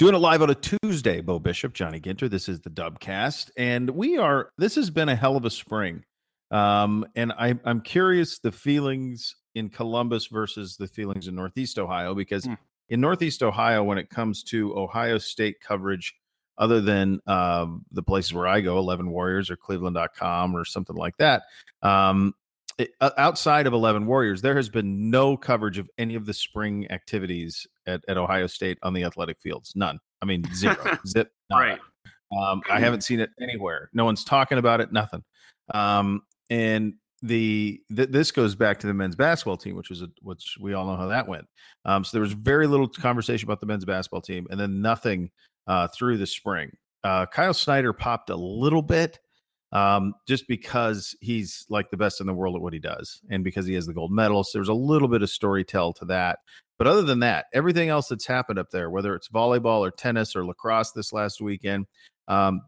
Doing it live on a Tuesday, Beau Bishop, Johnny Ginter. This is the Dubcast, and we are. This has been a hell of a spring, um, and I, I'm curious the feelings in Columbus versus the feelings in Northeast Ohio because Hmm. in Northeast Ohio, when it comes to Ohio State coverage, other than um, the places where I go, Eleven Warriors or Cleveland.com or something like that, um, it- outside of 11 Warriors, there has been no coverage of any of the spring activities at, at Ohio State on the athletic fields. None. I mean, zero. Zip. nada. Right. Um, I haven't seen it anywhere. No one's talking about it. Nothing. Um, and the th- this goes back to the men's basketball team, which was a, which we all know how that went. Um, so there was very little conversation about the men's basketball team, and then nothing uh, through the spring. Uh, Kyle Snyder popped a little bit, um, just because he's like the best in the world at what he does, and because he has the gold medal. So there's a little bit of storytell to that. But other than that, everything else that's happened up there, whether it's volleyball or tennis or lacrosse this last weekend, um,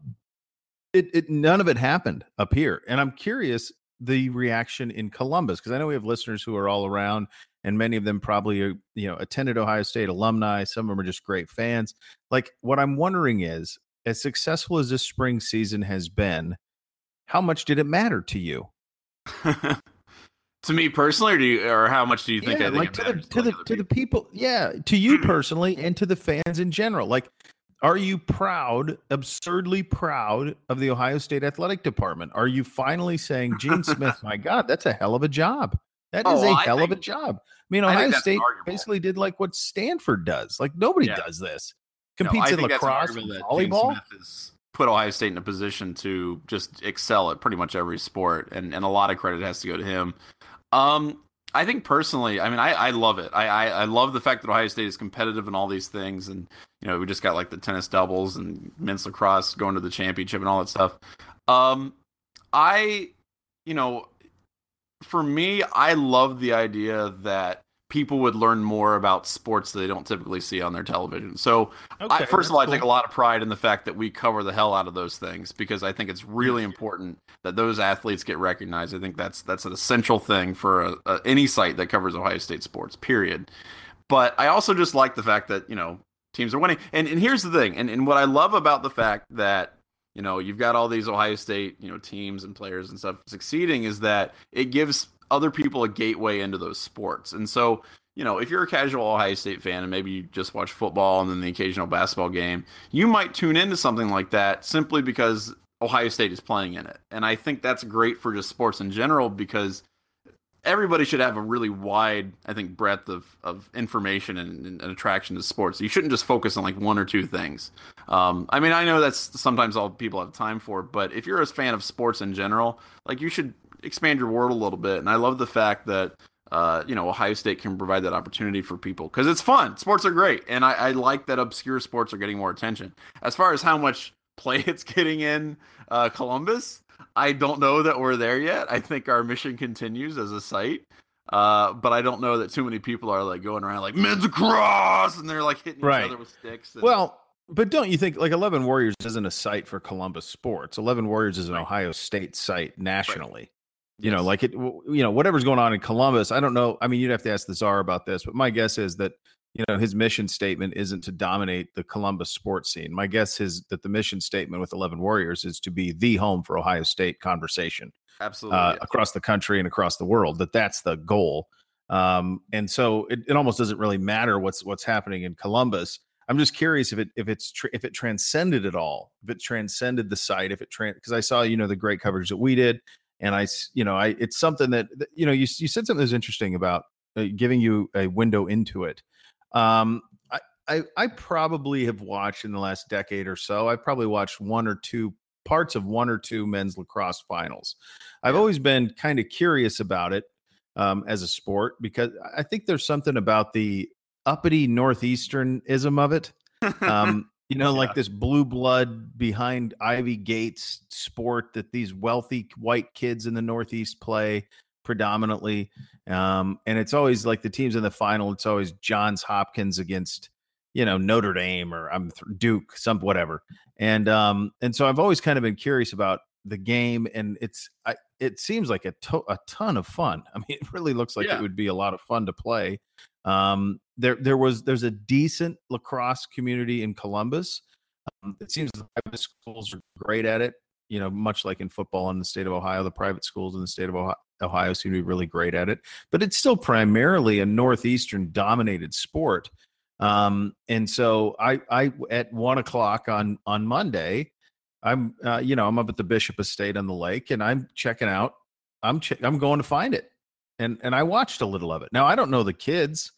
it, it none of it happened up here. And I'm curious the reaction in Columbus because I know we have listeners who are all around, and many of them probably are, you know attended Ohio State alumni. Some of them are just great fans. Like what I'm wondering is, as successful as this spring season has been, how much did it matter to you? to me personally, or do you, or how much do you think? yeah, I think like it to the to the to the people? people. Yeah, to you personally and to the fans in general. Like, are you proud, absurdly proud of the Ohio State athletic department? Are you finally saying, Gene Smith, my God, that's a hell of a job. That oh, is Oh, a I hell of a job. I mean, Ohio that's State arguable. basically did like what Stanford does. Like nobody Yeah. does this. No, Competes I in think lacrosse, and that Gene volleyball. Has put Ohio State in a position to just excel at pretty much every sport, and, and a lot of credit has to go to him. Um, I think personally, I mean, I, I love it. I, I I love the fact that Ohio State is competitive in all these things, and you know we just got like the tennis doubles and men's lacrosse going to the championship and all that stuff. Um, I, you know, for me, I love the idea that people would learn more about sports that they don't typically see on their television. So I, first of all, I take a lot of pride in the fact that we cover the hell out of those things because I think it's really important that those athletes get recognized. I think that's that's an essential thing for a, a, any site that covers Ohio State sports. Period. But I also just like the fact that you know teams are winning. And and here's the thing. And and what I love about the fact that you know you've got all these Ohio State you know teams and players and stuff succeeding is that it gives other people a gateway into those sports. And so you know, if you're a casual Ohio State fan and maybe you just watch football and then the occasional basketball game, you might tune into something like that simply because Ohio State is playing in it. And I think that's great for just sports in general because everybody should have a really wide, I think, breadth of, of information and, and attraction to sports. You shouldn't just focus on like one or two things. Um, I mean, I know that's sometimes all people have time for, but if you're a fan of sports in general, like you should expand your world a little bit. And I love the fact that uh, you know, Ohio State can provide that opportunity for people because it's fun. Sports are great, and I, I like that obscure sports are getting more attention. As far as how much play it's getting in uh, Columbus, I don't know that we're there yet. I think our mission continues as a site, uh, but I don't know that too many people are like going around like men's across and they're like hitting Right. each other with sticks. And, Well, but don't you think like Eleven Warriors isn't a site for Columbus sports? Eleven Warriors is an Ohio State site nationally. You know, like it. You know, whatever's going on in Columbus. I don't know. I mean, you'd have to ask the czar about this, but my guess is that you know his mission statement isn't to dominate the Columbus sports scene. My guess is that the mission statement with Eleven Warriors is to be the home for Ohio State conversation absolutely. uh, across the country and across the world. That that's the goal. Um, and so it, it almost doesn't really matter what's what's happening in Columbus. I'm just curious if it if it's tr- if it transcended at all, if it transcended the site, if it trans because I saw you know the great coverage that we did, and I, you know I it's something that you know you you said something that's interesting about uh, giving you a window into it. Um, I, I I probably have watched in the last decade or so. I probably watched one or two parts of one or two men's lacrosse finals. I've Yeah. always been kind of curious about it um, as a sport because I think there's something about the uppity northeasternism of it. Um, you know, like this blue blood behind Ivy Gates sport that these wealthy white kids in the Northeast play predominantly. Um, and it's always like the teams in the final, it's always Johns Hopkins against, you know, Notre Dame or I'm um, Duke, some whatever. And um, and so I've always kind of been curious about the game, and it's I, it seems like a to- a ton of fun. I mean, it really looks like Yeah. it would be a lot of fun to play. Um, there there was there's a decent lacrosse community in Columbus. Um, it seems the private schools are great at it. You know, much like in football in the state of Ohio, the private schools in the state of Ohio, Ohio seem to be really great at it. But it's still primarily a northeastern dominated sport. Um, and so I, I at one o'clock on on Monday, I'm uh, you know I'm up at the Bishop Estate on the lake, and I'm checking out. I'm che- I'm going to find it, and and I watched a little of it. Now I don't know the kids.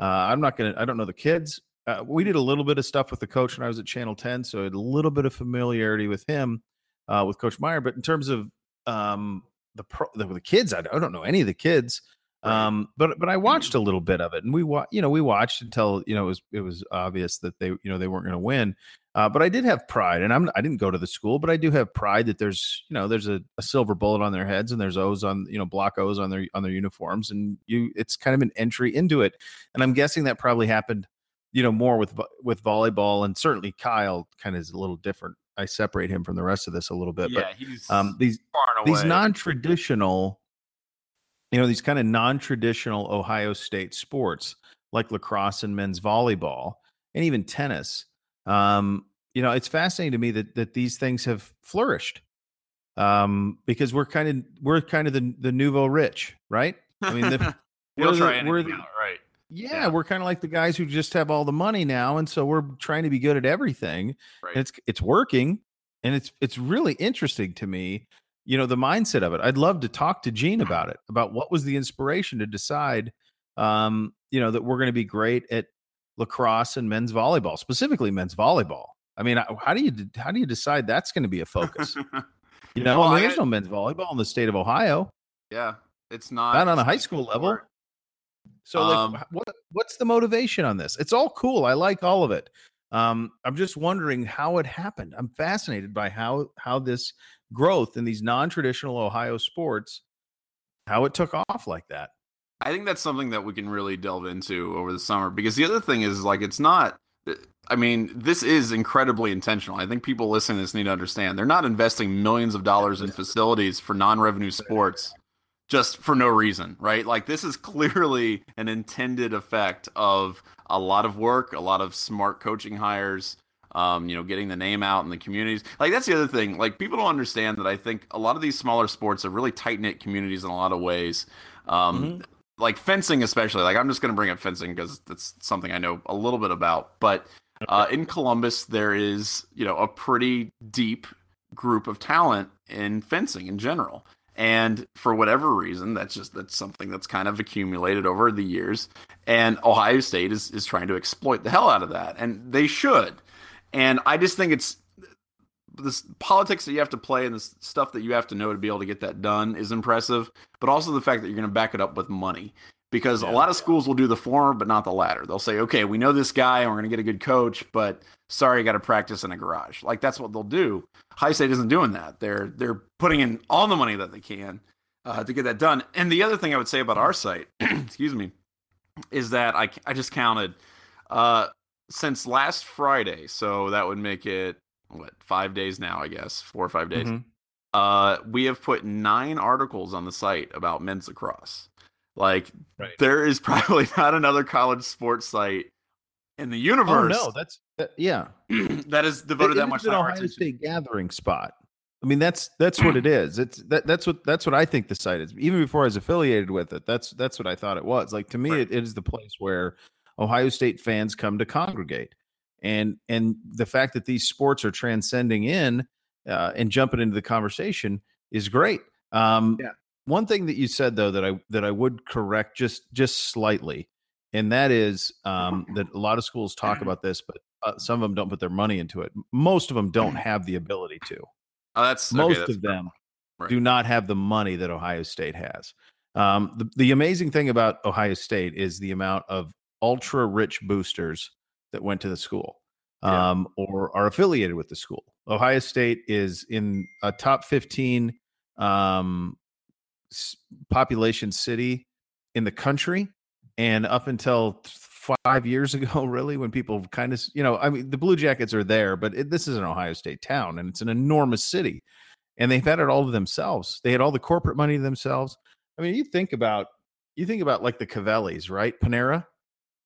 Uh, I'm not gonna. I don't know the kids. Uh, we did a little bit of stuff with the coach when I was at Channel 10, so I had a little bit of familiarity with him, uh, with Coach Meyer. But in terms of um, the, pro, the the kids, I, I don't know any of the kids. Um, but but I watched a little bit of it, and we wa- you know we watched until you know it was it was obvious that they you know they weren't going to win. Uh, but I did have pride, and I'm I didn't go to the school, but I do have pride that there's you know there's a, a silver bullet on their heads, and there's O's on you know block O's on their on their uniforms, and you it's kind of an entry into it. And I'm guessing that probably happened, you know, more with with volleyball, and certainly Kyle kind of is a little different. I separate him from the rest of this a little bit, Yeah, but he's um, these these non-traditional you know these kind of non-traditional ohio state sports like lacrosse and men's volleyball and even tennis um, you know it's fascinating to me that that these things have flourished um, because we're kind of we're kind of the the nouveau rich right i mean the, We'll we're try the- we're the- out, right? yeah, Yeah. we're kind of like the guys who just have all the money now and so we're trying to be good at everything Right. and it's it's working and it's it's really interesting to me you know the mindset of it i'd love to talk to gene about it about what was the inspiration to decide um you know that we're going to be great at lacrosse and men's volleyball specifically men's volleyball i mean how do you how do you decide that's going to be a focus you know Well, I mean, there's no men's volleyball in the state of ohio yeah, it's not not on a high school sport. level so Um, wh- what what's the motivation on this? It's all cool. I like all of it. Um, I'm just wondering how it happened. I'm fascinated by how how this growth in these non-traditional Ohio sports, how it took off like that. I think that's something that we can really delve into over the summer because the other thing is like it's not I mean, this is incredibly intentional. I think people listening to this need to understand. They're not investing millions of dollars in facilities for non-revenue sports just for no reason, right? Like this is clearly an intended effect of a lot of work, a lot of smart coaching hires, um, you know, getting the name out in the communities. Like that's the other thing. Like people don't understand that I think a lot of these smaller sports are really tight knit communities in a lot of ways. Um, Like fencing, especially. Like I'm just going to bring up fencing because that's something I know a little bit about. But uh, in Columbus, there is you know a pretty deep group of talent in fencing in general. And for whatever reason, that's just that's something that's kind of accumulated over the years. And Ohio State is is trying to exploit the hell out of that, and they should. And I just think it's this politics that you have to play and the stuff that you have to know to be able to get that done is impressive. But also the fact that you're going to back it up with money, because a lot of schools will do the former but not the latter. They'll say, okay, we know this guy and we're going to get a good coach, but sorry, you got to practice in a garage. Like that's what they'll do. High State isn't doing that. They're they're putting in all the money that they can uh, to get that done. And the other thing I would say about our site, excuse me, is that I I just counted uh, since last Friday, so that would make it what five days now, I guess, four or five days. Mhm. Uh, we have put nine articles on the site about men's lacrosse. Like Right. there is probably not another college sports site in the Oh universe no, that's that, yeah. that is devoted It- that it much an Ohio attention. State gathering spot. I mean, that's that's what it is. It's that that's what that's what I think the site is. Even before I was affiliated with it, that's that's what I thought it was. Like to me, Right. it, it is the place where Ohio State fans come to congregate, and and the fact that these sports are transcending in uh, and jumping into the conversation is great. Um, Yeah. One thing that you said though that I that I would correct just just slightly, and that is um, that a lot of schools talk about this, but uh, some of them don't put their money into it. Most of them don't have the ability to. Oh, that's okay, Most that's of them Right. do not have the money that Ohio State has. Um, the, the amazing thing about Ohio State is the amount of ultra rich boosters that went to the school Yeah. um, or are affiliated with the school. Ohio State is in a top 15 um, population city in the country. And up until five years ago, really, when people kind of, you know, I mean, the Blue Jackets are there, but it, this is an Ohio State town and it's an enormous city. And they've had it all to themselves. They had all the corporate money to themselves. I mean, you think about, you think about like the Covellis, right? Panera.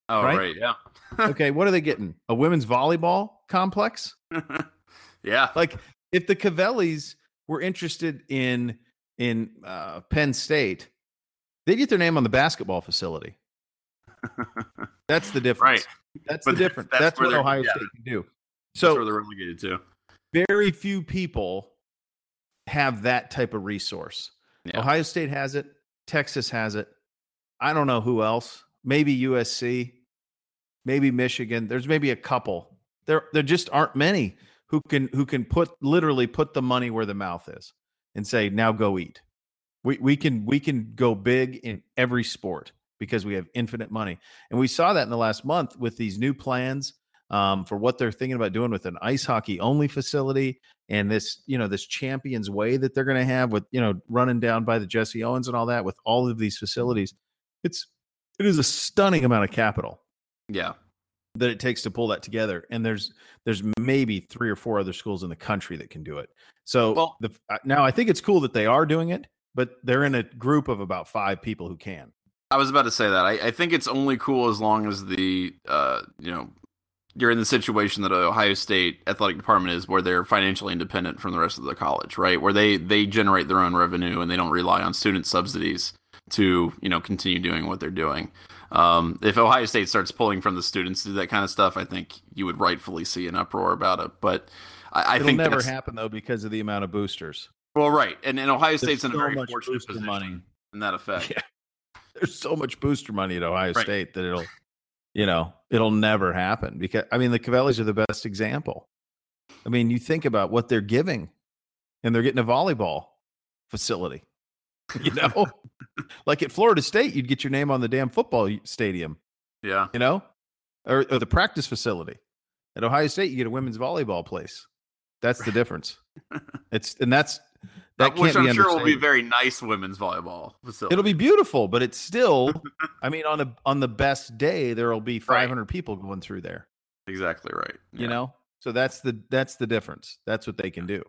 Oh Right? right, yeah, Okay, what are they getting? A women's volleyball complex? yeah, Like if the Covellis were interested in in uh, Penn State, they get their name on the basketball facility. That's the difference. right. That's But the that's- difference. that's what Ohio yeah. State can do. That's where So they're relegated to. very few people have that type of resource. Yeah. Ohio State has it. Texas has it. I don't know who else. Maybe USC. Maybe Michigan. There's maybe a couple. There, there just aren't many who can who can put literally put the money where the mouth is and say, now go eat. We we can we can go big in every sport because we have infinite money. And we saw that in the last month with these new plans um, for what they're thinking about doing with an ice hockey only facility and this, you know, this champions way that they're going to have with, you know, running down by the Jesse Owens and all that with all of these facilities. It's it is a stunning amount of capital Yeah, that it takes to pull that together and there's there's maybe three or four other schools in the country that can do it so Well- the, now i think it's cool that they are doing it but they're in a group of about five people who can I was about to say that. I, I think it's only cool as long as the uh, you know you're in the situation that Ohio State athletic department is, where they're financially independent from the rest of the college, right? Where they they generate their own revenue and they don't rely on student subsidies to you know continue doing what they're doing. Um, if Ohio State starts pulling from the students to do that kind of stuff, I think you would rightfully see an uproar about it. But I, I it'll think never happen though because of the amount of boosters well, right, and, and Ohio There's State's in a so very fortunate position money. in that effect. Yeah. there's so much booster money at ohio Right. state that it'll you know it'll never happen because i mean the covellis are the best example i mean you think about what they're giving and they're getting a volleyball facility you know like at florida state you'd get your name on the damn football stadium Yeah. you know, or, or the practice facility. At Ohio State, you get a women's volleyball place. That's the difference. It's and that's that Uh, which can't I'm be sure will be very nice women's volleyball facility. It'll be beautiful, but it's still. I mean, on a on the best day, there will be 500 people going through there. exactly right. You know, so that's the that's the difference. That's what they can do.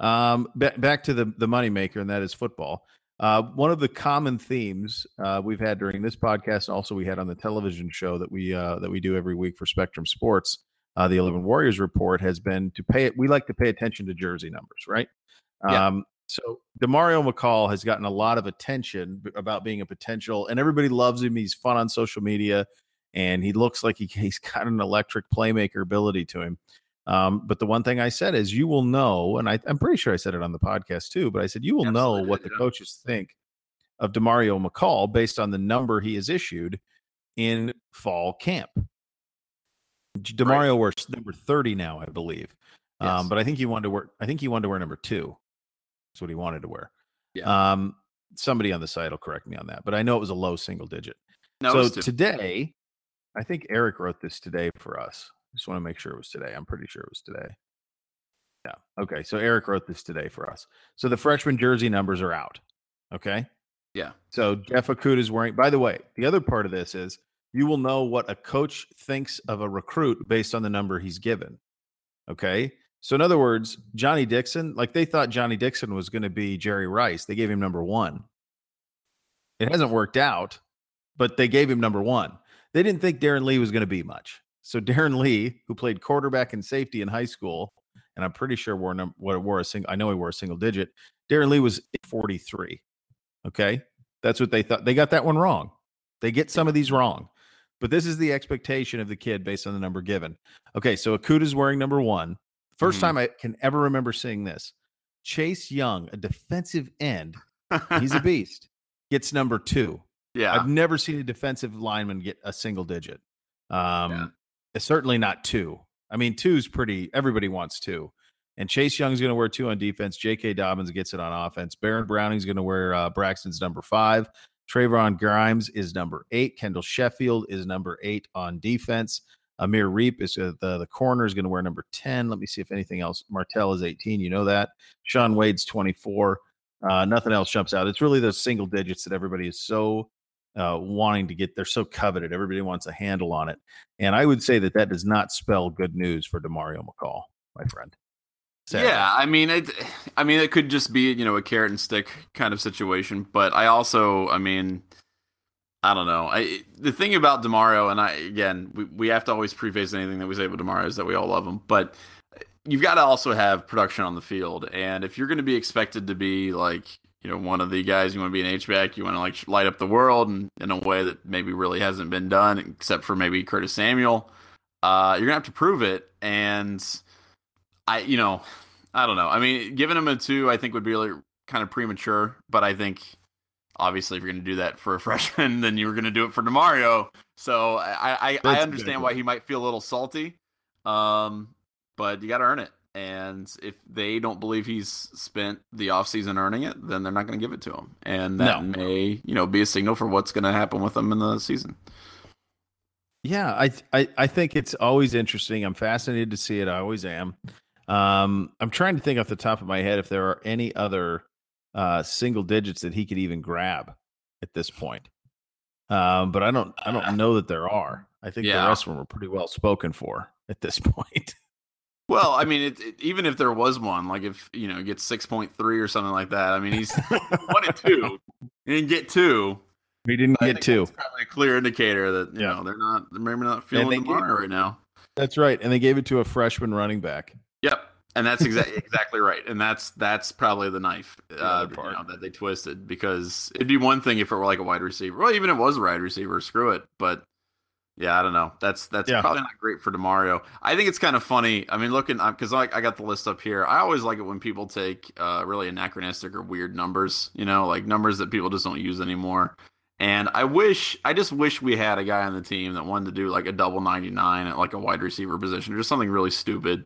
Um, ba- back to the the moneymaker, and that is football. Uh, one of the common themes uh, we've had during this podcast, and also we had on the television show that we uh, that we do every week for Spectrum Sports, uh, the Eleven Warriors report, has been to pay it. We like to pay attention to jersey numbers, right? Yeah. Um, so Demario McCall has gotten a lot of attention about being a potential, and everybody loves him. He's fun on social media, and he looks like he, he's got an electric playmaker ability to him. Um, but the one thing I said is, you will know, and I, I'm pretty sure I said it on the podcast too. But I said you will know what the coaches think of Demario McCall based on the number he has issued in fall camp. Demario wears number 30 now, I believe. Yes. Um, but I think he wanted to wear. I think he wanted to wear number two. That's what he wanted to wear. Yeah. Um, somebody on the site will correct me on that, but I know it was a low single digit. No, so today, I think Eric wrote this today for us. Just want to make sure it was today. I'm pretty sure it was today. Yeah. Okay. So Eric wrote this today for us. So the freshman jersey numbers are out. Okay. yeah. So Jeff Okudah is wearing. By the way, the other part of this is you will know what a coach thinks of a recruit based on the number he's given. Okay. So in other words, Johnny Dixon, like they thought Johnny Dixon was going to be Jerry Rice. They gave him number one. It hasn't worked out, but they gave him number one. They didn't think Darron Lee was going to be much. So Darron Lee, who played quarterback and safety in high school, and I'm pretty sure wore num- what it wore a single. I know he wore a single digit. Darron Lee was 43. Okay. That's what they thought. They got that one wrong. They get some of these wrong. But this is the expectation of the kid based on the number given. Okay. So Okudah's wearing number one. 1st Mhm. time I can ever remember seeing this. Chase Young, a defensive end, he's a beast, gets number two. yeah. I've never seen a defensive lineman get a single digit. Um, Yeah. It's certainly not two. I mean, two's pretty. Everybody wants two. And Chase Young's going to wear two on defense. J.K. Dobbins gets it on offense. Baron Browning's going to wear uh, Braxton's number five. Trevon Grimes is number eight. Kendall Sheffield is number eight on defense. Amir Riep is uh, the the corner is going to wear number ten. Let me see if anything else. Martell is eighteen. You know that. Shaun Wade's twenty four. Uh, nothing else jumps out. It's really those single digits that everybody is so uh, wanting to get. They're so coveted. Everybody wants a handle on it, and I would say that that does not spell good news for Demario McCall, my friend. Sadly. Yeah, I mean, it. I mean, it could just be you know a carrot and stick kind of situation, but I also, I mean, I don't know. I the thing about Demario, and I again, we, we have to always preface anything that we say about Demario is that we all love him, but you've got to also have production on the field, and if you're going to be expected to be like you know one of the guys, you want to be an H back, you want to like light up the world, and in a way that maybe really hasn't been done, except for maybe Curtis Samuel, uh, you're gonna have to prove it, and I, you know, I don't know. I mean, giving him a two, I think would be really kind of premature, but I think obviously if you're going to do that for a freshman, then you were going to do it for Demario. So I I, I understand why he might feel a little salty, um, but you got to earn it. And if they don't believe he's spent the offseason earning it, then they're not going to give it to him. And that no. may, you know, be a signal for what's going to happen with him in the season. Yeah, I, I I think it's always interesting. I'm fascinated to see it. I always am. Um, I'm trying to think off the top of my head if there are any other uh, single digits that he could even grab at this point. Um, but I don't I don't uh, know that there are. I think yeah. the rest of them are pretty well spoken for at this point. Well, I mean, it, it, even if there was one, like if you know, gets six point three or something like that. I mean, he's one and two. He didn't get two. He didn't get two. probably a clear indicator that you yeah. know they're not they're maybe not feeling the burner right now. That's right, and they gave it to a freshman running back. Yep, and that's exactly exactly right, and that's that's probably the knife uh, the you know, that they twisted because it'd be one thing if it were like a wide receiver. Well, even if it was a wide receiver, screw it. But yeah, I don't know. That's that's yeah. probably not great for Demario. I think it's kind of funny. I mean, looking because I, I got the list up here. I always like it when people take uh, really anachronistic or weird numbers. You know, like numbers that people just don't use anymore. And I wish, I just wish we had a guy on the team that wanted to do like a double 99 at like a wide receiver position or just something really stupid.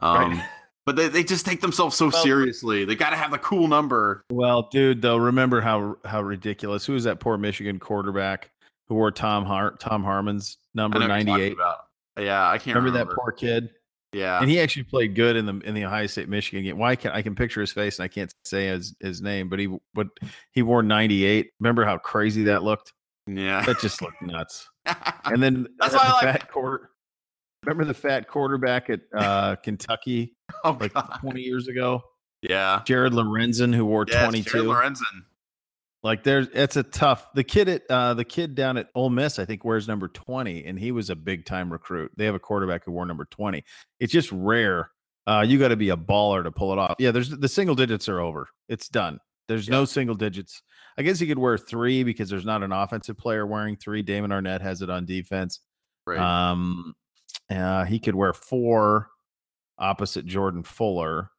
Um, right. But they, they just take themselves so well, seriously. They got to have the cool number. Well, dude, though, remember how how ridiculous? Who was that poor Michigan quarterback who wore Tom Har- Tom Harmon's number ninety eight? Yeah, I can't remember, remember, that poor kid. Yeah, and he actually played good in the in the Ohio State Michigan game. Why can I can picture his face and I can't say his his name, but he but he wore ninety eight. Remember how crazy that looked? Yeah, that just looked nuts. and then that's why I like fat quarter. Remember the fat quarterback at uh, Kentucky oh, like God. 20 years ago? Yeah. Jared Lorenzen who wore yes, 22. Jared Lorenzen. Like there's it's a tough the kid at uh the kid down at Ole Miss, I think wears number 20, and he was a big time recruit. They have a quarterback who wore number 20. It's just rare. Uh you gotta be a baller to pull it off. Yeah, there's the single digits are over. It's done. There's no single digits. I guess he could wear three because there's not an offensive player wearing three. Damon Arnette has it on defense. Right. Um uh, he could wear four opposite Jordan Fuller.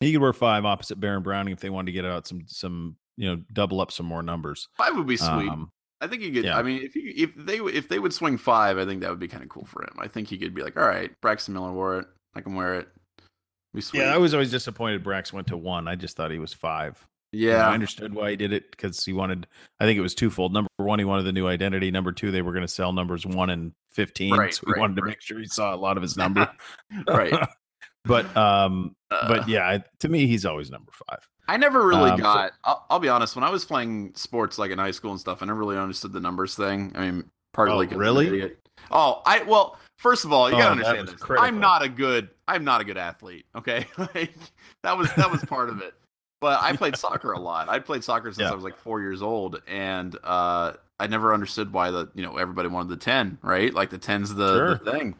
He could wear five opposite Baron Browning if they wanted to get out some some you know double up some more numbers. Five would be sweet. Um, I think he could. Yeah. I mean, if he, if they if they would swing five, I think that would be kind of cool for him. I think he could be like, all right, Braxton Miller wore it. I can wear it. Be sweet. Yeah, I was always disappointed Brax went to one. I just thought he was five. Yeah, I understood why he did it because he wanted. I think it was twofold. Number one, he wanted the new identity. Number two, they were going to sell numbers one and fifteen, right, so he right, wanted to make sure he saw a lot of his number. right. But um, uh, but yeah, to me, he's always number five. I never really um, got. So, I'll, I'll, be honest. When I was playing sports, like in high school and stuff, I never really understood the numbers thing. I mean, partly oh, really. Oh, I well. First of all, you oh, gotta understand this. Critical. I'm not a good. I'm not a good athlete. Okay, like that was that was part of it. But I played soccer a lot. I played soccer since yeah. I was like four years old, and uh, I never understood why the you know everybody wanted the ten, right? Like the ten's the, sure. the thing,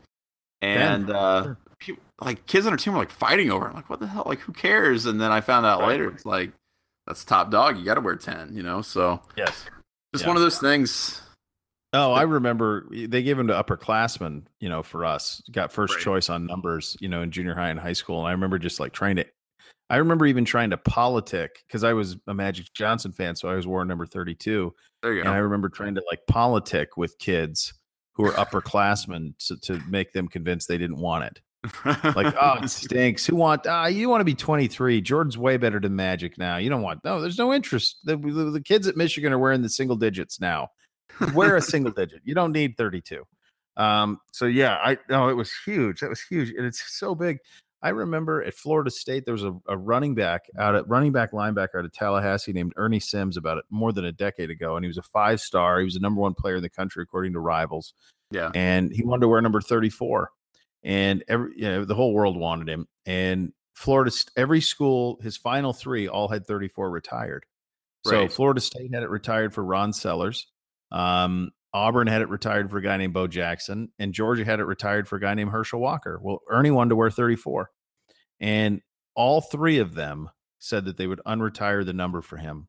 and uh, sure. People, like kids on our team were like fighting over. it. I'm like, what the hell? Like, who cares? And then I found out right. later, it's like that's top dog. You got to wear ten, you know. So yes, just yeah. one of those things. Oh, I remember they gave them to upperclassmen, you know, for us. Got first right. choice on numbers, you know, in junior high and high school. And I remember just like trying to I remember even trying to politic because I was a Magic Johnson fan, so I was wearing number 32. There you go. And I remember trying to like politic with kids who were upperclassmen to, to make them convinced they didn't want it. Like, oh, it stinks. Who want? Ah, you want to be 23. Jordan's way better than Magic now. You don't want. No, there's no interest. The, the, the kids at Michigan are wearing the single digits now. Wear a single digit. You don't need 32. Um. So yeah, I no, it was huge. That was huge, and it's so big. I remember at Florida State there was a, a, running back out at running back linebacker out of Tallahassee named Ernie Sims about it more than a decade ago, and he was a five star. He was the number one player in the country according to Rivals. Yeah, and he wanted to wear number thirty four, and every you know the whole world wanted him. And Florida, every school, his final three all had thirty four retired. So. Florida State had it retired for Ron Sellers. Um, Auburn had it retired for a guy named Bo Jackson, and Georgia had it retired for a guy named Herschel Walker. Well, Ernie wanted to wear 34. And all three of them said that they would unretire the number for him.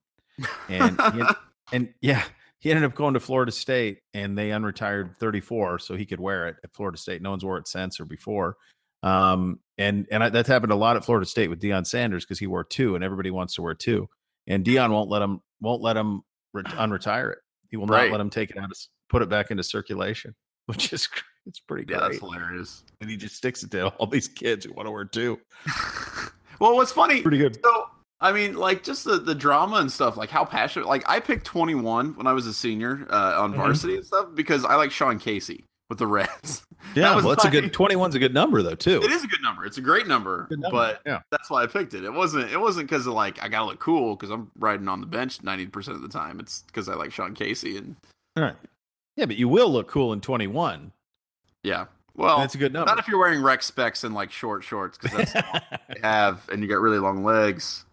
And and yeah, he ended up going to Florida State and they unretired 34 so he could wear it at Florida State. No one's wore it since or before. Um, and and I, that's happened a lot at Florida State with Deion Sanders because he wore two and everybody wants to wear two. And Deion won't let him won't let him re- unretire it. He will Right. not let him take it out, of, put it back into circulation, which is it's pretty Yeah, that's hilarious. and he just sticks it to all these kids who want to wear two. well, what's funny? Pretty good. So, I mean, like just the, the drama and stuff, like how passionate. Like I picked 21 when I was a senior uh, on Mhm. varsity and stuff because I like Sean Casey with the Reds. Yeah, was well, it's a good 21's a good number though too. It is a good number. It's a great number, number, but yeah. that's why I picked it. It wasn't. It wasn't because of like I gotta look cool because I'm riding on the bench 90 percent of the time. It's because I like Sean Casey and All right. Yeah, but you will look cool in 21. yeah. Well, That's a good number. not if you're wearing rec specs and like short shorts because that's all have, and you got really long legs.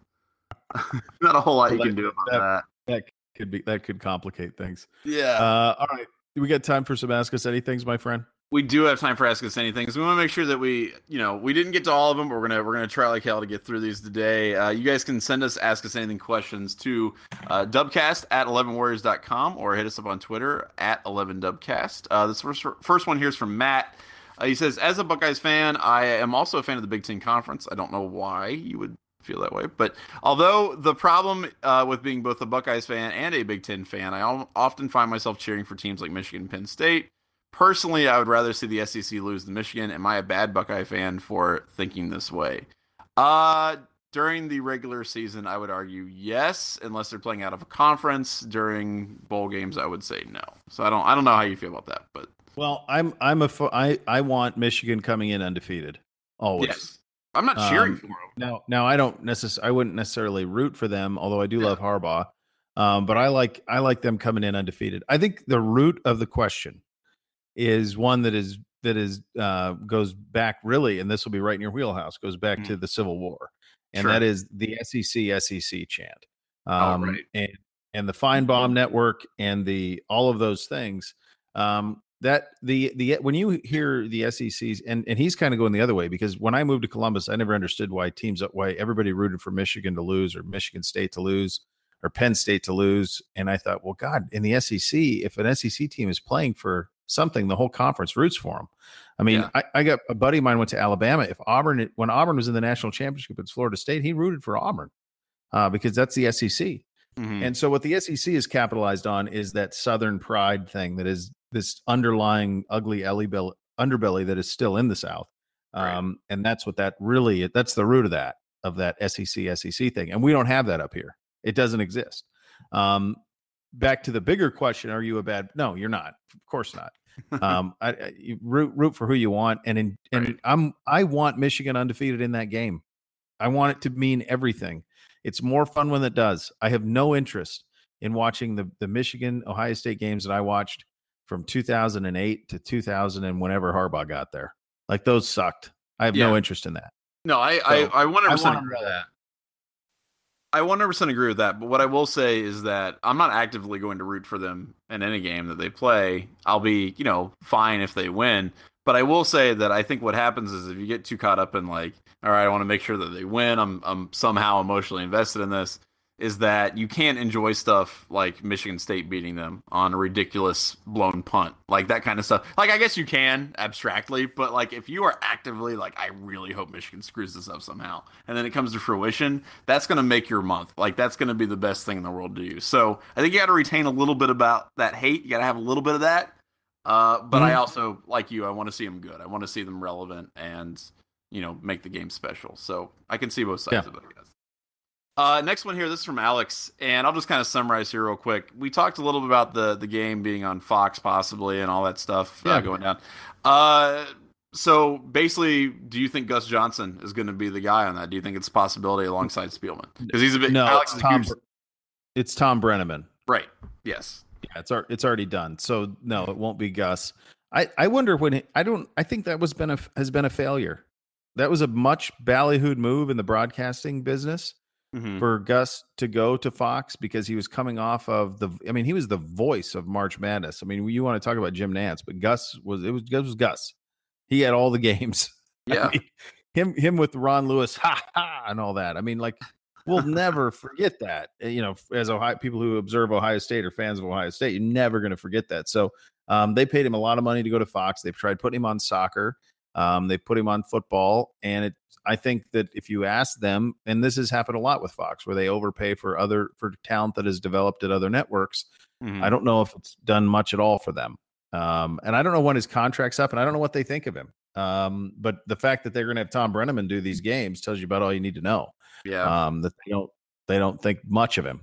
not a whole lot you Well, can do about that- that. that could be that could complicate things. Yeah. Uh, all right. Do we got time for some ask us anythings, my friend? we do have time for ask us anything because we want to make sure that we you know we didn't get to all of them but we're gonna we're gonna try like hell to get through these today uh, you guys can send us ask us anything questions to uh, dubcast at 11warriors.com or hit us up on twitter at 11dubcast uh, this first, first one here is from matt uh, he says as a buckeyes fan i am also a fan of the big ten conference i don't know why you would feel that way but although the problem uh, with being both a buckeyes fan and a big ten fan i al- often find myself cheering for teams like michigan and penn state Personally, I would rather see the SEC lose than Michigan. Am I a bad Buckeye fan for thinking this way? Uh during the regular season, I would argue yes, unless they're playing out of a conference. During bowl games, I would say no. So I don't I don't know how you feel about that, but Well, I'm I'm a I I want Michigan coming in undefeated. Always. yes, I'm not cheering Um, for them. Now, now I don't necessarily I wouldn't necessarily root for them, although I do Yeah. love Harbaugh. Um, but I like I like them coming in undefeated. I think the root of the question is one that is that is uh, goes back really, and this will be right in your wheelhouse. Goes back to the Civil War, and Sure. that is the SEC SEC chant. Oh, Um, right. and and the Finebaum network and the all of those things. Um, that the the when you hear the SECs and and he's kind of going the other way because when I moved to Columbus, I never understood why teams why everybody rooted for Michigan to lose or Michigan State to lose or Penn State to lose. And I thought, well, God, in the SEC, if an SEC team is playing for something, the whole conference roots for them. I mean, Yeah. I, I got a buddy of mine went to Alabama. If Auburn, when Auburn was in the national championship against Florida State, he rooted for Auburn uh, because that's the SEC. Mhm. And so what the SEC is capitalized on is that Southern pride thing that is this underlying ugly elly bill, underbelly that is still in the South. Right. Um, and that's what that really that's the root of that of that SEC SEC thing. And we don't have that up here. It doesn't exist. Um, back to the bigger question: Are you a bad? No, you're not. Of course not. um, I, I you root root for who you want, and in, and Right. I'm I want Michigan undefeated in that game. I want it to mean everything. It's more fun when it does. I have no interest in watching the the Michigan Ohio State games that I watched from 2008 to 2000 and whenever Harbaugh got there. Like those sucked. I have no interest in that. No, I So, I, I 100% I agree with to- that. I 100% agree with that. But what I will say is that I'm not actively going to root for them in any game that they play. I'll be, you know, fine if they win. But I will say that I think what happens is if you get too caught up in like, all right, I want to make sure that they win. I'm I'm somehow emotionally invested in this. Is that you can't enjoy stuff like Michigan State beating them on a ridiculous blown punt, like that kind of stuff. Like I guess you can abstractly, but like if you are actively like, I really hope Michigan screws this up somehow, and then it comes to fruition, that's going to make your month. Like that's going to be the best thing in the world to you. So I think you got to retain a little bit about that hate. You got to have a little bit of that. Uh, but I Mhm. also like you. I want to see them good. I want to see them relevant and you know make the game special. So I can see both sides Yeah. of it. I guess. Uh, next one here. This is from Alex, and I'll just kind of summarize here real quick. We talked a little bit about the the game being on Fox possibly and all that stuff uh, going down. Uh, so basically, do you think Gus Johnson is going to be the guy on that? Do you think it's a possibility alongside Spielman? Because he's a bit No, Alex it's Tom. huge- It's Tom Brennaman. right. Yes. Yeah, it's it's already done. So no, it won't be Gus. I I wonder when it, I don't. I think that was been a has been a failure. That was a much ballyhooed move in the broadcasting business Mhm. for Gus to go to Fox because he was coming off of the. I mean, he was the voice of March Madness. I mean, you want to talk about Jim Nantz, but Gus was it was Gus was Gus. He had all the games. I Yeah. mean, him him with Ron Lewis, ha ha, and all that. I mean, like we'll never forget that. Uh, You know, as Ohio people who observe Ohio State or fans of Ohio State, you're never going to forget that. So um, they paid him a lot of money to go to Fox. They've tried putting him on soccer. Um, they put him on football, and it. I think that if you ask them, and this has happened a lot with Fox, where they overpay for other for talent that is developed at other networks. Mhm. I don't know if it's done much at all for them. Um, and I don't know when his contract's up, and I don't know what they think of him. Um, but the fact that they're going to have Tom Brennaman do these games tells you about all you need to know. yeah. Um, that they don't they don't think much of him.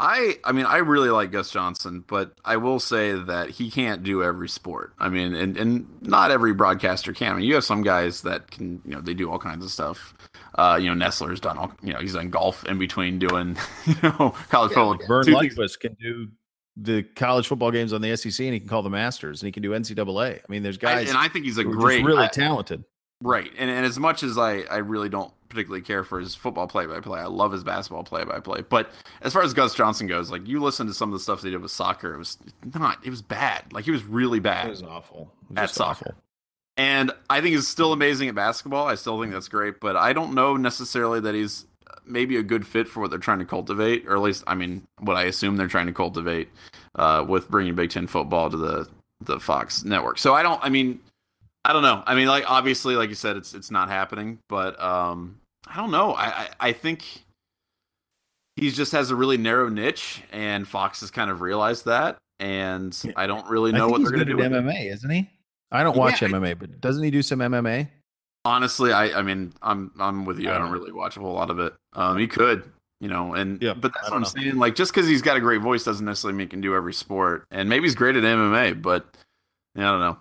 I I mean I really like Gus Johnson, but I will say that he can't do every sport. I mean, and and not every broadcaster can. I mean, you have some guys that can, you know, they do all kinds of stuff. Uh, you know, Nessler's done all, you know, he's done golf in between doing, you know, college football. Verne Two things- Lundquist can do the college football games on the SEC, and he can call the Masters, and he can do NCAA. I mean, there's I- guys and I think he's a who are just great, really I- talented. right. And and as much as I I really don't particularly care for his football play by play, I love his basketball play by play. But as far as Gus Johnson goes, like you listen to some of the stuff they did with soccer, it was not, it was bad. Like he was really bad. It was awful. It was At just awful. And I think he's still amazing at basketball. I still think that's great, but I don't know necessarily that he's maybe a good fit for what they're trying to cultivate, or at least, I mean, what I assume they're trying to cultivate uh, with bringing Big Ten football to the the Fox network. So I don't. I mean, I don't know. I mean, like obviously, like you said, it's it's not happening, but um, I don't know. I I, I think he just has a really narrow niche, and Fox has kind of realized that. And I don't really know what they're going to do. with it. MMA, isn't he? I don't watch Yeah, MMA, but doesn't he do some MMA? Honestly, I I mean, I'm I'm with you. I don't really watch a whole lot of it. Um, he could, you know, and Yeah, but I that's what I'm know. saying. Like, just because he's got a great voice doesn't necessarily mean he can do every sport. And maybe he's great at MMA, but yeah, I don't know.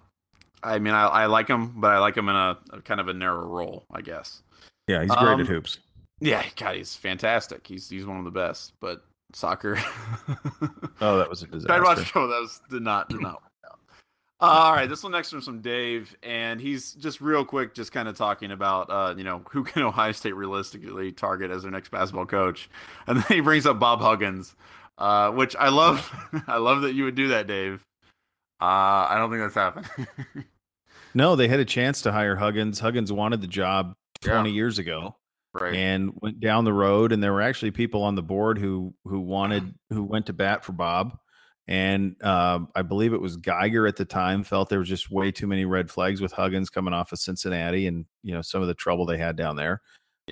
I mean, I, I like him, but I like him in a, a kind of a narrow role, I guess. Yeah, he's great Um, at hoops. Yeah, God, he's fantastic. He's he's one of the best. But soccer, Oh, that was a tried to watch a disaster. show that was did not did not work out. all right, this one next one's from Dave, and he's just real quick, just kind of talking about uh, you know who can Ohio State realistically target as their next basketball coach, and then he brings up Bob Huggins, uh, which I love. I love that you would do that, Dave. Uh, I don't think that's happened. No, they had a chance to hire Huggins. Huggins wanted the job 20 Yeah. years ago right? and went down the road and there were actually people on the board who who wanted who went to bat for Bob and um, I believe it was Geiger at the time felt there was just way too many red flags with Huggins coming off of Cincinnati and you know some of the trouble they had down there.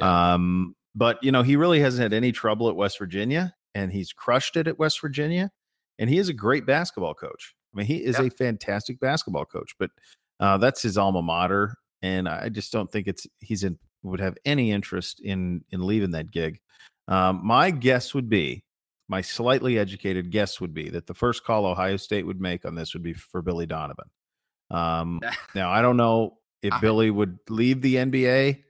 Um, but you know he really hasn't had any trouble at West Virginia and he's crushed it at West Virginia and he is a great basketball coach. I mean he is Yeah. a fantastic basketball coach, but uh, that's his alma mater and I just don't think it's he's in would have any interest in in leaving that gig. Um, my guess would be, my slightly educated guess would be that the first call Ohio State would make on this would be for Billy Donovan. Um, now I don't know if I- Billy would leave the NBA,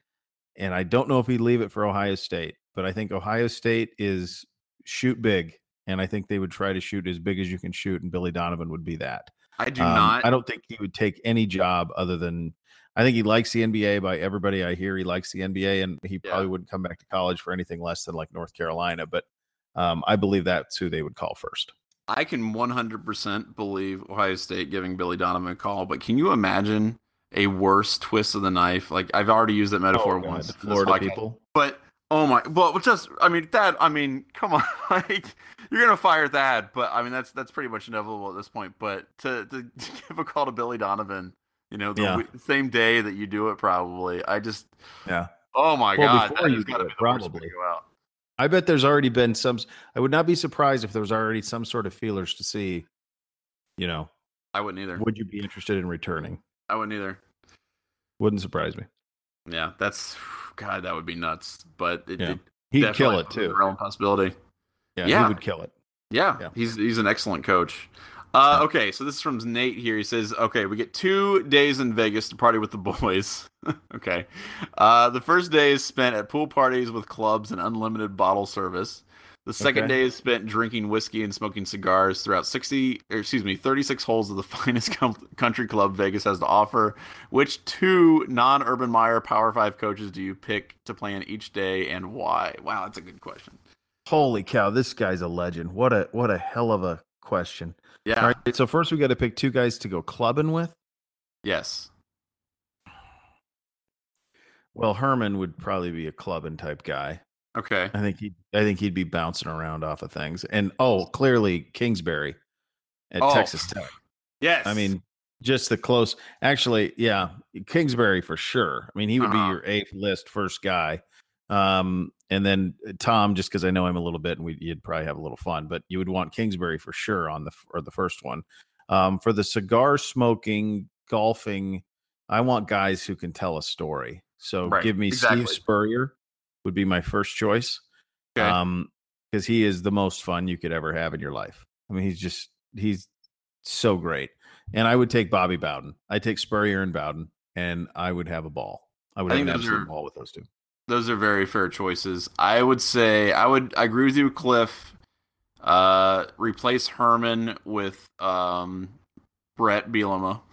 and I don't know if he'd leave it for Ohio State. But I think Ohio State is shoot big, and I think they would try to shoot as big as you can shoot, and Billy Donovan would be that. I do Um, not. I don't think he would take any job other than. I think he likes the NBA. By everybody I hear, he likes the NBA, and he Yeah. probably wouldn't come back to college for anything less than like North Carolina. But um, I believe that's who they would call first. I can 100% believe Ohio State giving Billy Donovan a call, but can you imagine a worse twist of the knife? Like I've already used that metaphor Oh, once. the in this Florida podcast, people. But oh my, well, just I mean that. I mean, come on, like you're gonna fire that, but I mean that's that's pretty much inevitable at this point. But to to, to give a call to Billy Donovan, you know, the Yeah. w- same day that you do it, probably. I just, Yeah. oh my Well, god, before you got to it, be the worst way probably. go. I bet there's already been some. I would not be surprised if there was already some sort of feelers to see. You know, I wouldn't either. would you be interested in returning? I wouldn't either. Wouldn't surprise me. Yeah, that's God. That would be nuts. But it, Yeah. it He'd kill it too. real possibility. Yeah, Yeah. he would kill it. Yeah, Yeah. he's he's an excellent coach. Uh, okay, so this is from Nate here. He says, "Okay, we get two days in Vegas to party with the boys. okay, uh, the first day is spent at pool parties with clubs and unlimited bottle service. The second Okay. day is spent drinking whiskey and smoking cigars throughout 60, or excuse me, 36 holes of the finest com- country club Vegas has to offer. Which two non Urban Meyer Power 5 coaches do you pick to play in each day and why? Wow, that's a good question. Holy cow, this guy's a legend. What a what a hell of a question. Yeah. All right, so first we got to pick two guys to go clubbing with. Yes. Well, Herman would probably be a clubbing type guy. Okay. I think he I think he'd be bouncing around off of things. And oh, clearly Kingsbury at Oh, Texas Tech. Yes. I mean, just the close. Actually, yeah, Kingsbury for sure. I mean, he would Uh-huh. be your eighth list first guy. Um, and then Tom, just because I know him a little bit, and we, you'd probably have a little fun. But you would want Kingsbury for sure on the or the first one. Um, for the cigar smoking, golfing, I want guys who can tell a story. So Right, give me exactly. Steve Spurrier would be my first choice. Okay. Um, because he is the most fun you could ever have in your life. I mean, he's just he's so great. And I would take Bobby Bowden. I take Spurrier and Bowden, and I would have a ball. I would I have an absolute are- ball with those two. Those are very fair choices. I would say I would I agree with you, Cliff. Uh, replace Herman with um, Brett Bielema.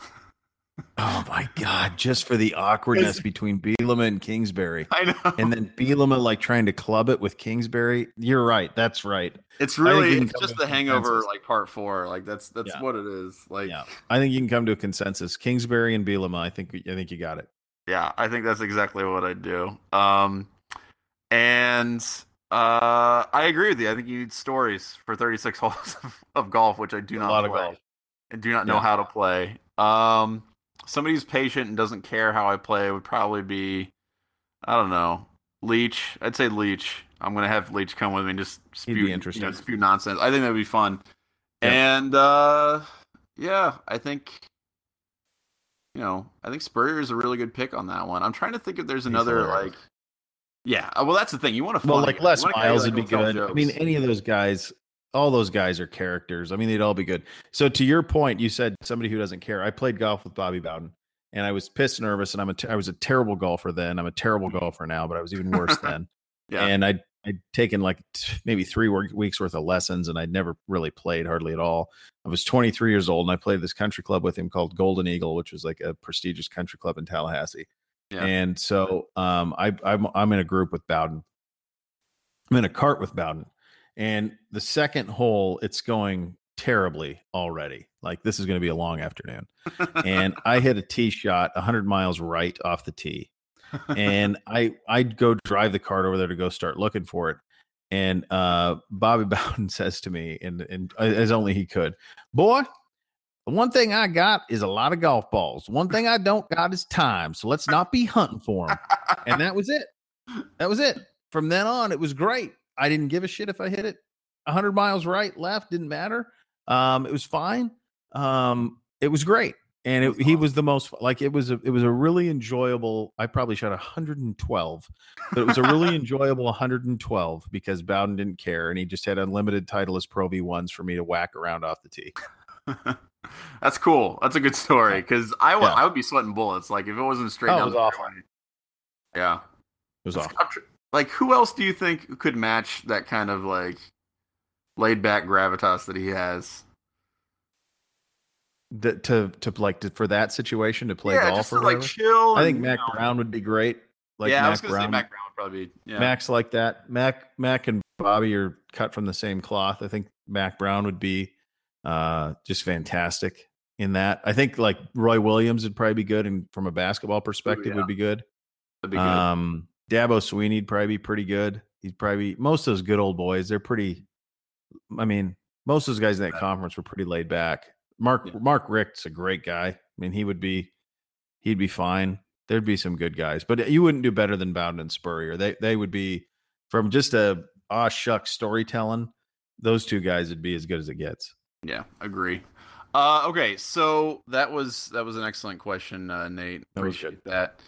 Oh my god! Just for the awkwardness between Bielema and Kingsbury, I know, and then Bielema like trying to club it with Kingsbury. You're right. That's right. it's really it's just the Hangover consensus. like part four. Like that's that's Yeah. what it is. Like Yeah, I think you can come to a consensus. Kingsbury and Bielema. I think I think you got it. Yeah, I think that's exactly what I'd do. Um, and uh, I agree with you. I think you need stories for 36 holes of, of golf, which I do A not lot of play golf. and do not know Yeah. how to play. Um, somebody who's patient and doesn't care how I play would probably be, I don't know, Leach. I'd say Leach. I'm gonna have Leach come with me and just spew, be you know, spew nonsense. I think that'd be fun. Yeah. And uh, yeah, I think you know, I think Spurrier is a really good pick on that one. I'm trying to think if there's another hilarious. like, yeah. uh, Well, that's the thing. You want to Well, like Les Miles would be good. I mean, any of those guys, all those guys are characters. I mean, they'd all be good. So to your point, you said somebody who doesn't care. I played golf with Bobby Bowden, and I was pissed nervous, and I'm a t- I was a terrible golfer then. I'm a terrible golfer now, but I was even worse then. Yeah. And I'd I'd taken like t- maybe three work, weeks worth of lessons, and I'd never really played hardly at all. I was 23 years old, and I played this country club with him called Golden Eagle, which was like a prestigious country club in Tallahassee. Yeah. And so um, I, I'm I'm in a group with Bowden. I'm in a cart with Bowden, and the second hole, it's going terribly already. Like this is going to be a long afternoon, and I hit a tee shot 100 miles right off the tee, and I I'd go drive the cart over there to go start looking for it. And uh, Bobby Bowden says to me, and and as only he could, boy, the one thing I got is a lot of golf balls. One thing I don't got is time. So let's not be hunting for them. And that was it. That was it. From then on, it was great. I didn't give a shit if I hit it 100 miles right, left, didn't matter. Um, it was fine. Um, it was great. And it, he was the most like it was a it was a really enjoyable. I probably shot 112, but it was a really enjoyable 112 because Bowden didn't care and he just had unlimited Titleist Pro V1s for me to whack around off the tee. That's cool. That's a good story because I would Yeah. I would be sweating bullets. Like if it wasn't straight Oh, down was the awful. Yeah. It was awful. Tr- Like who else do you think could match that kind of like laid back gravitas that he has? Th- to to like to, for that situation to play yeah, golf just or to like chill. I think and, you Mack know- Brown would be great. Like yeah, Mack I was gonna Brown. say Mack Brown would probably. be- Yeah. Mack's like that. Mack Mack and Bobby are cut from the same cloth. I think Mack Brown would be uh just fantastic in that. I think like Roy Williams would probably be good and from a basketball perspective yeah. would be good. That'd be good. Um Dabo Swinney'd probably be pretty good. He'd probably most of those good old boys, they're pretty I mean, most of those guys in that conference were pretty laid back. Mark Yeah. Mark Richt's a great guy. I mean, he would be he'd be fine. There'd be some good guys, but you wouldn't do better than Bowden and Spurrier. They they would be from just a ah shuck storytelling. Those two guys would be as good as it gets. Yeah, agree. Uh, okay, so that was that was an excellent question, uh, Nate. That Appreciate that.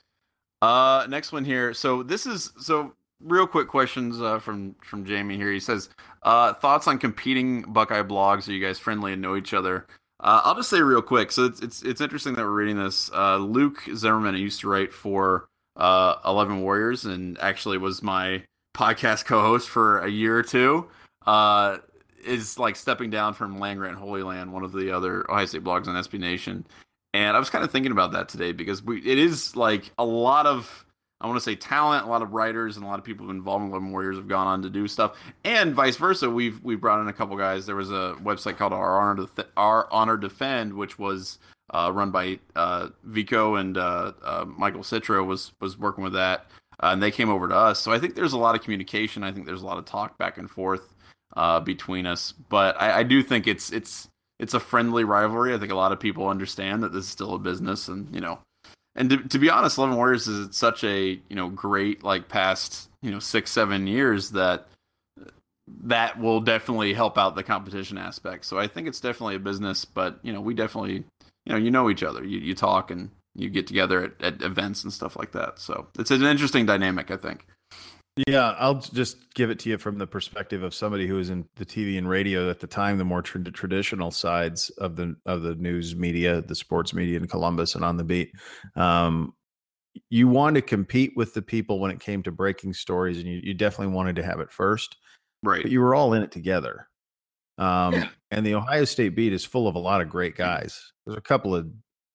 Uh, next one here. So this is so real quick questions uh, from from Jamie here. He says uh, thoughts on competing Buckeye blogs. Are you guys friendly and know each other? Uh, I'll just say real quick. So it's it's it's interesting that we're reading this. Uh, Luke Zimmerman used to write for uh, Eleven Warriors and actually was my podcast co-host for a year or two. uh, is like stepping down from Land Holy Land, one of the other Ohio State blogs on SB Nation. And I was kind of thinking about that today because we it is like a lot of I want to say talent, a lot of writers, and a lot of people involved in Eleven Warriors have gone on to do stuff, and vice versa. We've we brought in a couple guys. There was a website called Our Honor, Def- Our Honor Defend, which was uh, run by uh, Vico and uh, uh Michael Citro was was working with that, uh, and they came over to us. So I think there's a lot of communication. I think there's a lot of talk back and forth uh, between us. But I, I do think it's it's it's a friendly rivalry. I think a lot of people understand that this is still a business, and you know and to, to be honest, Eleven Warriors is such a you know great like past you know six seven years that that will definitely help out the competition aspect. So I think it's definitely a business, but you know we definitely you know you know each other, you you talk and you get together at, at events and stuff like that. So it's an interesting dynamic, I think. Yeah, I'll just give it to you from the perspective of somebody who was in the TV and radio at the time, the more tra- traditional sides of the of the news media, the sports media in Columbus and on the beat. Um, you want to compete with the people when it came to breaking stories, and you, you definitely wanted to have it first, right? But you were all in it together. Um, yeah. And the Ohio State beat is full of a lot of great guys. There's a couple of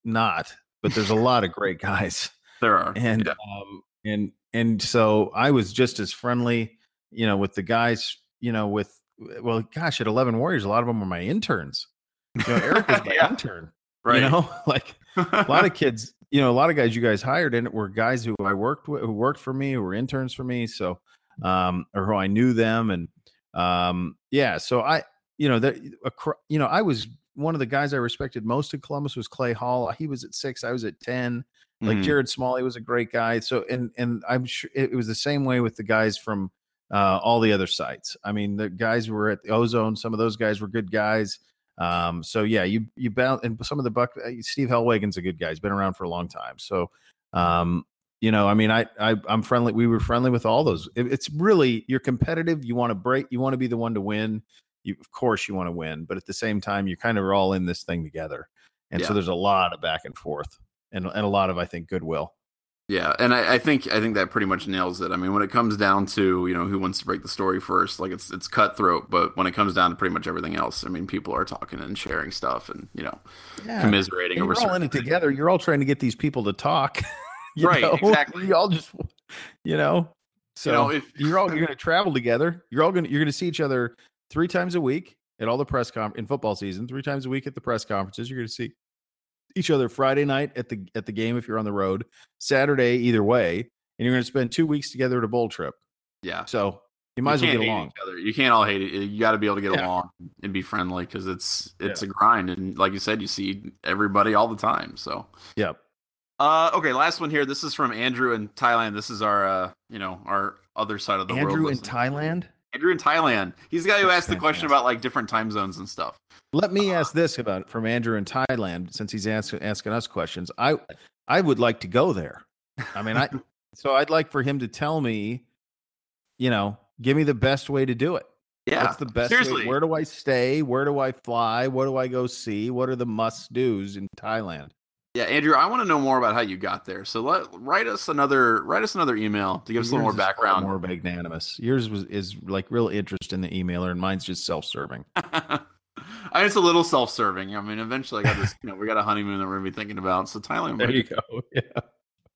not, but there's a lot of great guys. There are, and yeah. um, and and so I was just as friendly, you know, with the guys, you know, with well, gosh, at Eleven Warriors, a lot of them were my interns. You know, Eric was my yeah. intern. Right. You know, like a lot of kids, you know, a lot of guys you guys hired in it were guys who I worked with, who worked for me, who were interns for me. So, um, or who I knew them, and um, yeah. So I, you know, that, you know, I was one of the guys I respected most in Columbus was Clay Hall. He was at six, I was at ten. Like mm-hmm. Jared Smalley was a great guy. So and and I'm sure it was the same way with the guys from uh, all the other sites. I mean, the guys were at the Ozone. Some of those guys were good guys. Um, so yeah, you you bound and some of the buck. Uh, Steve Helwagen's a good guy. He's been around for a long time. So um, you know, I mean, I, I I'm friendly. We were friendly with all those. It, it's really you're competitive. You want to break. You want to be the one to win. You of course you want to win, but at the same time, you kind of are all in this thing together. And yeah. so there's a lot of back and forth and, and a lot of I think goodwill. Yeah, and I, I, think I think that pretty much nails it. I mean, when it comes down to you know who wants to break the story first, like it's it's cutthroat. But when it comes down to pretty much everything else, I mean, people are talking and sharing stuff, and you know, yeah. commiserating and over. You're all in it together. You're all trying to get these people to talk. right, know? exactly. You all just, you know, so you know, if you're all you're going to travel together, you're all going to you're going to see each other three times a week at all the press com in football season, three times a week at the press conferences. You're going to see each other Friday night at the at the game if you're on the road, Saturday either way, and you're going to spend two weeks together at a bowl trip. Yeah. So you might you as well get along. You can't all hate it. You got to be able to get yeah. along and be friendly because it's it's yeah. a grind, and like you said, you see everybody all the time. So yeah. Uh, okay, last one here. This is from Andrew in Thailand. This is our, uh, you know, our other side of the Andrew world. Andrew in Thailand. Andrew in Thailand. He's the guy who That's asked the question about like different time zones and stuff. Let me ask this about from Andrew in Thailand, since he's asking asking us questions. I I would like to go there. I mean, I so I'd like for him to tell me, you know, give me the best way to do it. Yeah, what's the best? Seriously, way? where do I stay? Where do I fly? What do I go see? What are the must dos in Thailand? Yeah, Andrew, I want to know more about how you got there. So let write us another write us another email to give us a little more background. More magnanimous. Yours was is like real interest in the emailer, and mine's just self serving. I it's a little self serving. I mean, eventually, I got this. You know, we got a honeymoon that we're gonna be thinking about. So Thailand. There you go. Yeah.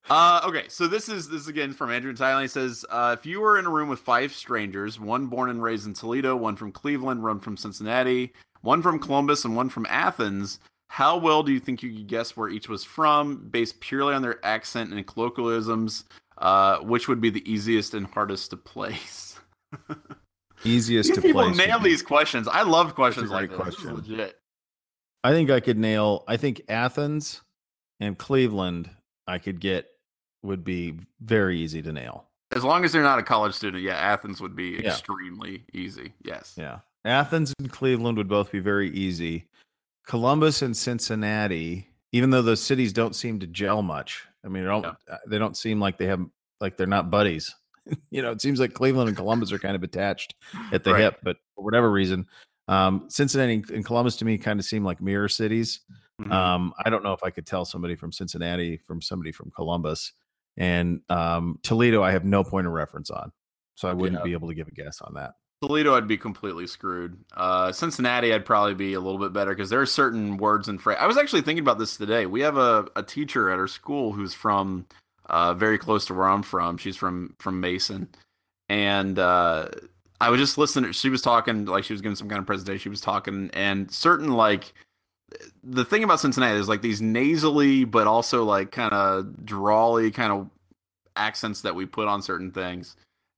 Uh, okay, so this is this is again from Andrew in Thailand. He says, uh, if you were in a room with five strangers, one born and raised in Toledo, one from Cleveland, one from Cincinnati, one from Columbus, and one from Athens, how well do you think you could guess where each was from, based purely on their accent and colloquialisms? Uh, which would be the easiest and hardest to place? easiest these to people place. nail these questions. I love questions like this. Question. This legit. I think I could nail. I think Athens and Cleveland. I could get would be very easy to nail. As long as they're not a college student, yeah, Athens would be yeah. extremely easy. Yes. Yeah. Athens and Cleveland would both be very easy. Columbus and Cincinnati, even though those cities don't seem to gel much. I mean, don't, uh, they don't seem like they have like they're not buddies. you know, it seems like Cleveland and Columbus are kind of attached at the right. hip, but for whatever reason, um, Cincinnati and Columbus to me kind of seem like mirror cities. Mm-hmm. Um, I don't know if I could tell somebody from Cincinnati from somebody from Columbus and um, Toledo. I have no point of reference on, so I wouldn't yeah. be able to give a guess on that. Toledo, I'd be completely screwed. Uh, Cincinnati, I'd probably be a little bit better because there are certain words and phrases. I was actually thinking about this today. We have a, a teacher at our school who's from uh, very close to where I'm from. She's from from Mason, and uh, I was just listening. She was talking like she was giving some kind of presentation. She was talking, and certain like the thing about Cincinnati is like these nasally, but also like kind of drawly kind of accents that we put on certain things.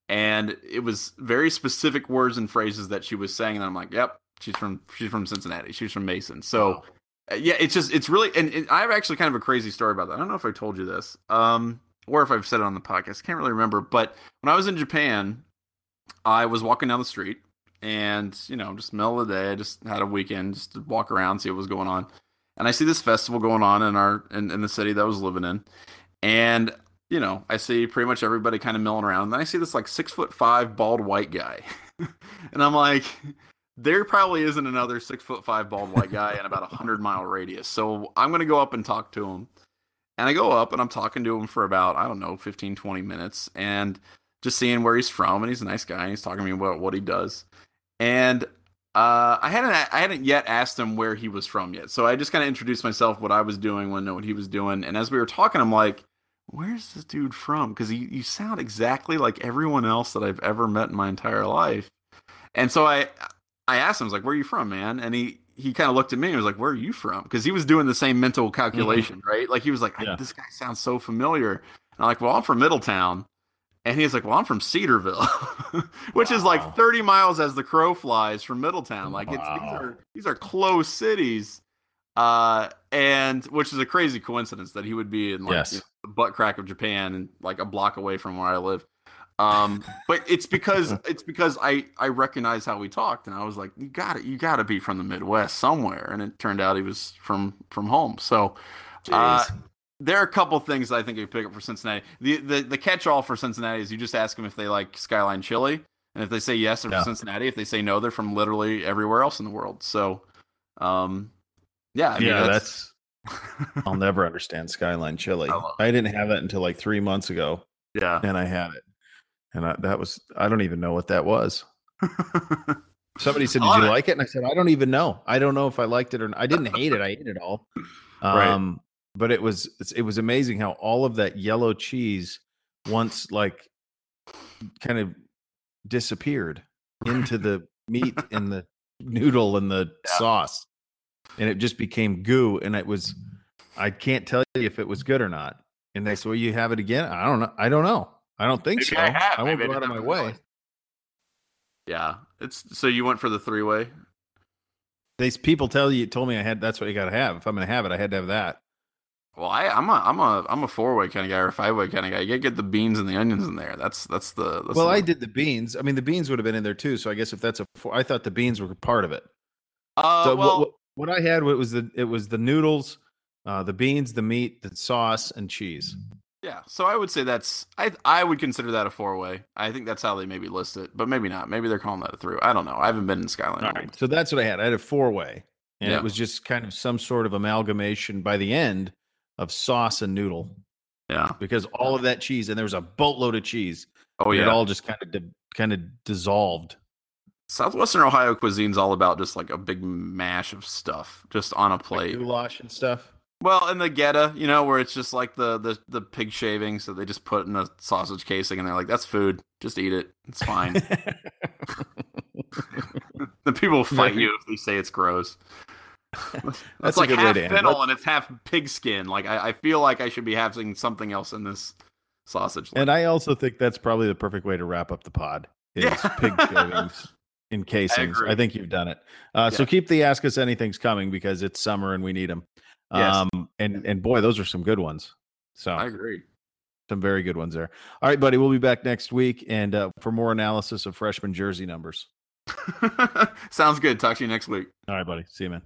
And it was very specific words and phrases that she was saying, and I'm like, "Yep, she's from she's from Cincinnati. She's from Mason." So, wow. Uh, yeah, it's just it's really, and, and, I have actually kind of a crazy story about that. I don't know if I told you this, um, or if I've said it on the podcast. Can't really remember. But when I was in Japan, I was walking down the street and you know just middle of the day i just had a weekend just to walk around see what was going on and i see this festival going on in our in, in the city that i was living in and you know i see pretty much everybody kind of milling around and then i see this like six foot five bald white guy. And i'm like there probably isn't another six foot five bald white guy in about a hundred mile radius. So i'm going to go up and talk to him. And i go up and i'm talking to him for about i don't know 15 20 minutes and just seeing where he's from and he's a nice guy and he's talking to me about what he does. And uh, I hadn't I hadn't yet asked him where he was from yet, so I just kind of introduced myself, what I was doing, when what he was doing, and as we were talking, I'm like, "Where's this dude from?" Because you you sound exactly like everyone else that I've ever met in my entire life, and so I I asked him, I was like, "Where are you from, man?" And he he kind of looked at me and was like, "Where are you from?" Because he was doing the same mental mm-hmm. calculation, mm-hmm. right? Like he was like, yeah. "This guy sounds so familiar." And I'm like, "Well, I'm from Middletown." And he's like, "Well, I'm from Cedarville, which wow. is like 30 miles as the crow flies from Middletown. Like, it's these are these are close cities, uh, and which is a crazy coincidence that he would be in like yes. you know, butt crack of Japan and like a block away from where I live. Um, but it's because it's because I I recognize how we talked, and I was like, you got it, you got to be from the Midwest somewhere, and it turned out he was from from home. So, uh, there are a couple things I think you pick up for Cincinnati. The the, the catch all for Cincinnati is you just ask them if they like Skyline Chili, and if they say yes, they're yeah. from Cincinnati. If they say no, they're from literally everywhere else in the world. So, um, yeah, I mean, yeah, that's. that's I'll never understand Skyline Chili. I, I, didn't have that until like three months ago. Yeah, and I had it, and I, that was I don't even know what that was. Somebody said, "Did you like it?" And I said, "I don't even know. I don't know if I liked it or not. I didn't hate it. I ate it all." Um, right but it was it was amazing how all of that yellow cheese once like kind of disappeared into the meat and the noodle and the yeah. sauce and it just became goo and it was i can't tell you if it was good or not and they said well you have it again i don't know i don't know i don't think Maybe so i, I won't go out of my way yeah it's so you went for the three way these people tell you told me i had that's what you got to have if i'm gonna have it i had to have that well, I, am a I'm a I'm a four way kind of guy or a five way kind of guy. You gotta get the beans and the onions in there. That's that's the. That's well, the... I did the beans. I mean, the beans would have been in there too. So I guess if that's a four, I thought the beans were part of it. Uh, so well, what, what, I had was the it was the noodles, uh, the beans, the meat, the sauce, and cheese. Yeah, so I would say that's I I would consider that a four way. I think that's how they maybe list it, but maybe not. Maybe they're calling that a through. I don't know. I haven't been in Skyline. All right, so that's what I had. I had a four way, and yeah. it was just kind of some sort of amalgamation by the end of sauce and noodle. Yeah, because all of that cheese and there was a boatload of cheese. Oh yeah, it all just kind of di- kind of dissolved. Southwestern Ohio cuisine's all about just like a big mash of stuff just on a plate, like goulash and stuff. Well, and the goetta, you know, where it's just like the the the pig shavings that they just put in a sausage casing, and they're like, "That's food. Just eat it. It's fine." the people will fight you if they say it's gross. That's like half fennel and it's half pigskin. Like I, I, feel like I should be having something else in this sausage. And I also think that's probably the perfect way to wrap up the pod. Is yeah. pig shavings in casings. I, I, think you've done it. Uh, yeah. So keep the ask us anything's coming because it's summer and we need them. Yes. Um, and and boy, those are some good ones. So I agree. Some very good ones there. All right, buddy. We'll be back next week and uh, for more analysis of freshman jersey numbers. Sounds good. Talk to you next week. All right, buddy. See you, man.